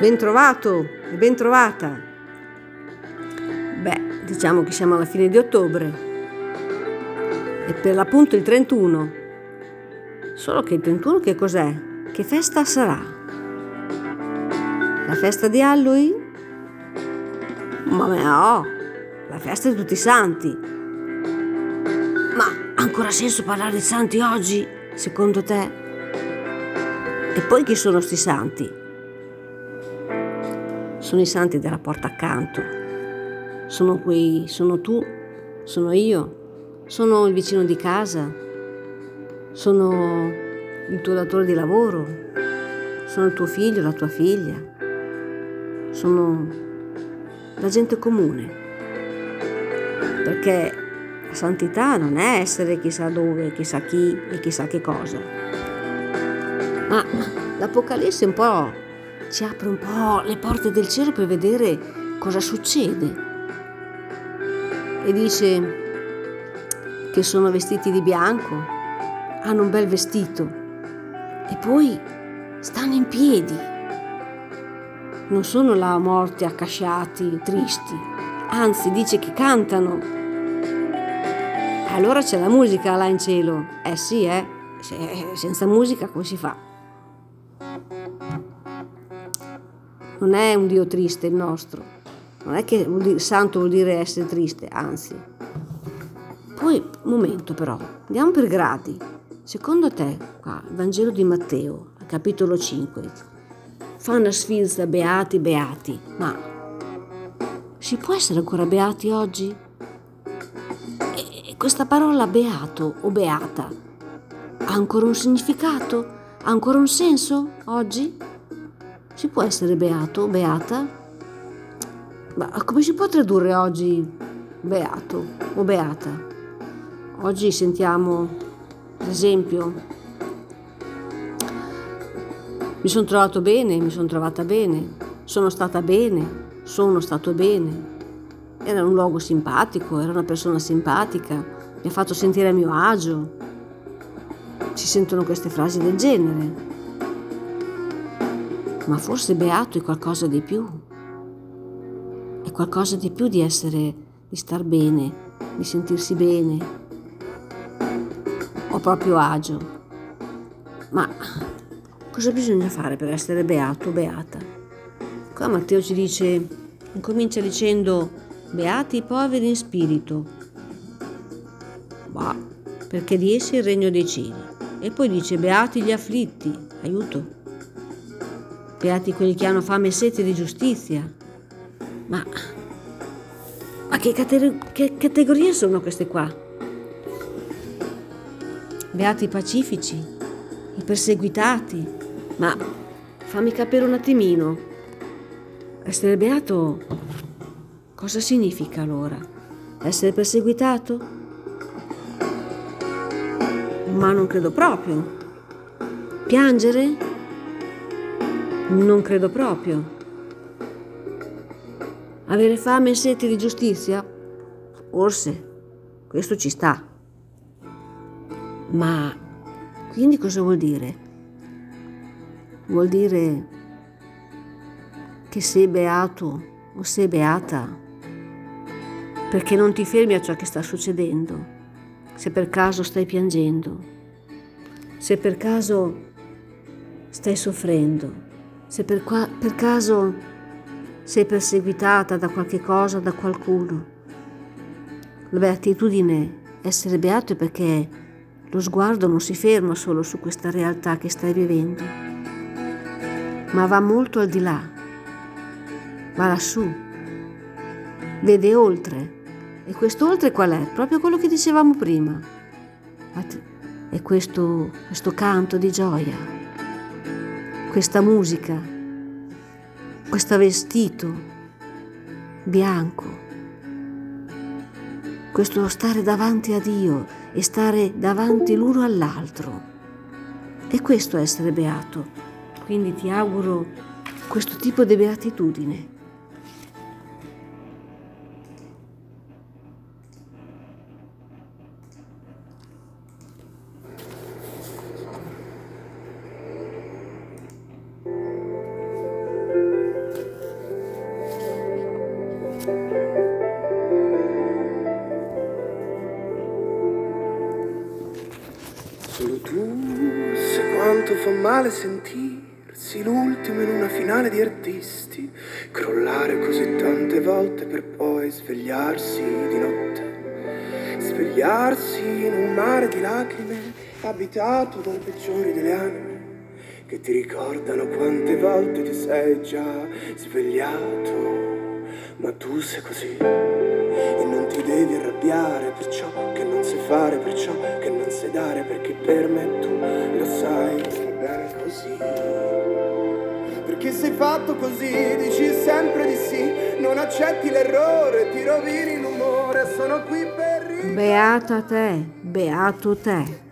Ben trovato e ben trovata. Beh, diciamo che siamo alla fine di ottobre. E per l'appunto il 31. Solo che il 31 che cos'è? Che festa sarà? La festa di Halloween? Ma no, la festa di tutti i santi. Ma ha ancora senso parlare di santi oggi, secondo te? E poi chi sono sti santi? Sono i santi della porta accanto, sono quei, sono tu, sono io, sono il vicino di casa, sono il tuo datore di lavoro, sono il tuo figlio, la tua figlia, sono la gente comune. Perché la santità non è essere chissà dove, chissà chi e chissà che cosa. Ma l'Apocalisse un po' ci apre un po' le porte del cielo per vedere cosa succede. E dice che sono vestiti di bianco, hanno un bel vestito e poi stanno in piedi. Non sono là morti, accasciati, tristi, anzi dice che cantano. Allora c'è la musica là in cielo. Eh sì, eh, senza musica come si fa? Non è un Dio triste il nostro, non è che santo vuol dire essere triste, anzi. Poi, momento però, andiamo per gradi. Secondo te, qua, il Vangelo di Matteo, capitolo 5, fa una sfilza beati, beati, ma si può essere ancora beati oggi? E questa parola beato o beata ha ancora un significato? Ha ancora un senso oggi? Si può essere beato beata? Ma come si può tradurre oggi beato o beata? Oggi sentiamo, ad esempio, mi sono trovato bene, mi sono trovata bene, sono stata bene, sono stato bene. Era un luogo simpatico, era una persona simpatica, mi ha fatto sentire a mio agio. Si sentono queste frasi del genere ma forse beato è qualcosa di più. È qualcosa di più di essere, di star bene, di sentirsi bene, o proprio agio. Ma cosa bisogna fare per essere beato o beata? Qua Matteo ci dice, incomincia dicendo, beati i poveri in spirito. Bah, perché di essi è il regno dei cieli. E poi dice, beati gli afflitti, aiuto beati quelli che hanno fame e sete di giustizia. Ma, ma che, cate- che categorie sono queste qua? Beati i pacifici, i perseguitati. Ma fammi capire un attimino. Essere beato cosa significa allora? Essere perseguitato? Ma non credo proprio. Piangere? Non credo proprio. Avere fame e sete di giustizia? Forse, questo ci sta. Ma quindi cosa vuol dire? Vuol dire che sei beato o sei beata perché non ti fermi a ciò che sta succedendo, se per caso stai piangendo, se per caso stai soffrendo se per, qua, per caso sei perseguitata da qualche cosa, da qualcuno. La beatitudine, essere beato è perché lo sguardo non si ferma solo su questa realtà che stai vivendo, ma va molto al di là, va lassù, vede oltre. E questo oltre qual è? Proprio quello che dicevamo prima. È questo, questo canto di gioia questa musica, questo vestito bianco, questo stare davanti a Dio e stare davanti l'uno all'altro. E questo essere beato. Quindi ti auguro questo tipo di beatitudine. Quanto fa male sentirsi l'ultimo in una finale di artisti, crollare così tante volte per poi svegliarsi di notte, svegliarsi in un mare di lacrime abitato dal peggiore delle anime che ti ricordano quante volte ti sei già svegliato, ma tu sei così e non devi arrabbiare per ciò che non sai fare, per ciò che non sai dare, perché per me tu lo sai, sta bene così. Perché sei fatto così, dici sempre di sì, non accetti l'errore, ti rovini l'umore, sono qui per... Beata te, beato te.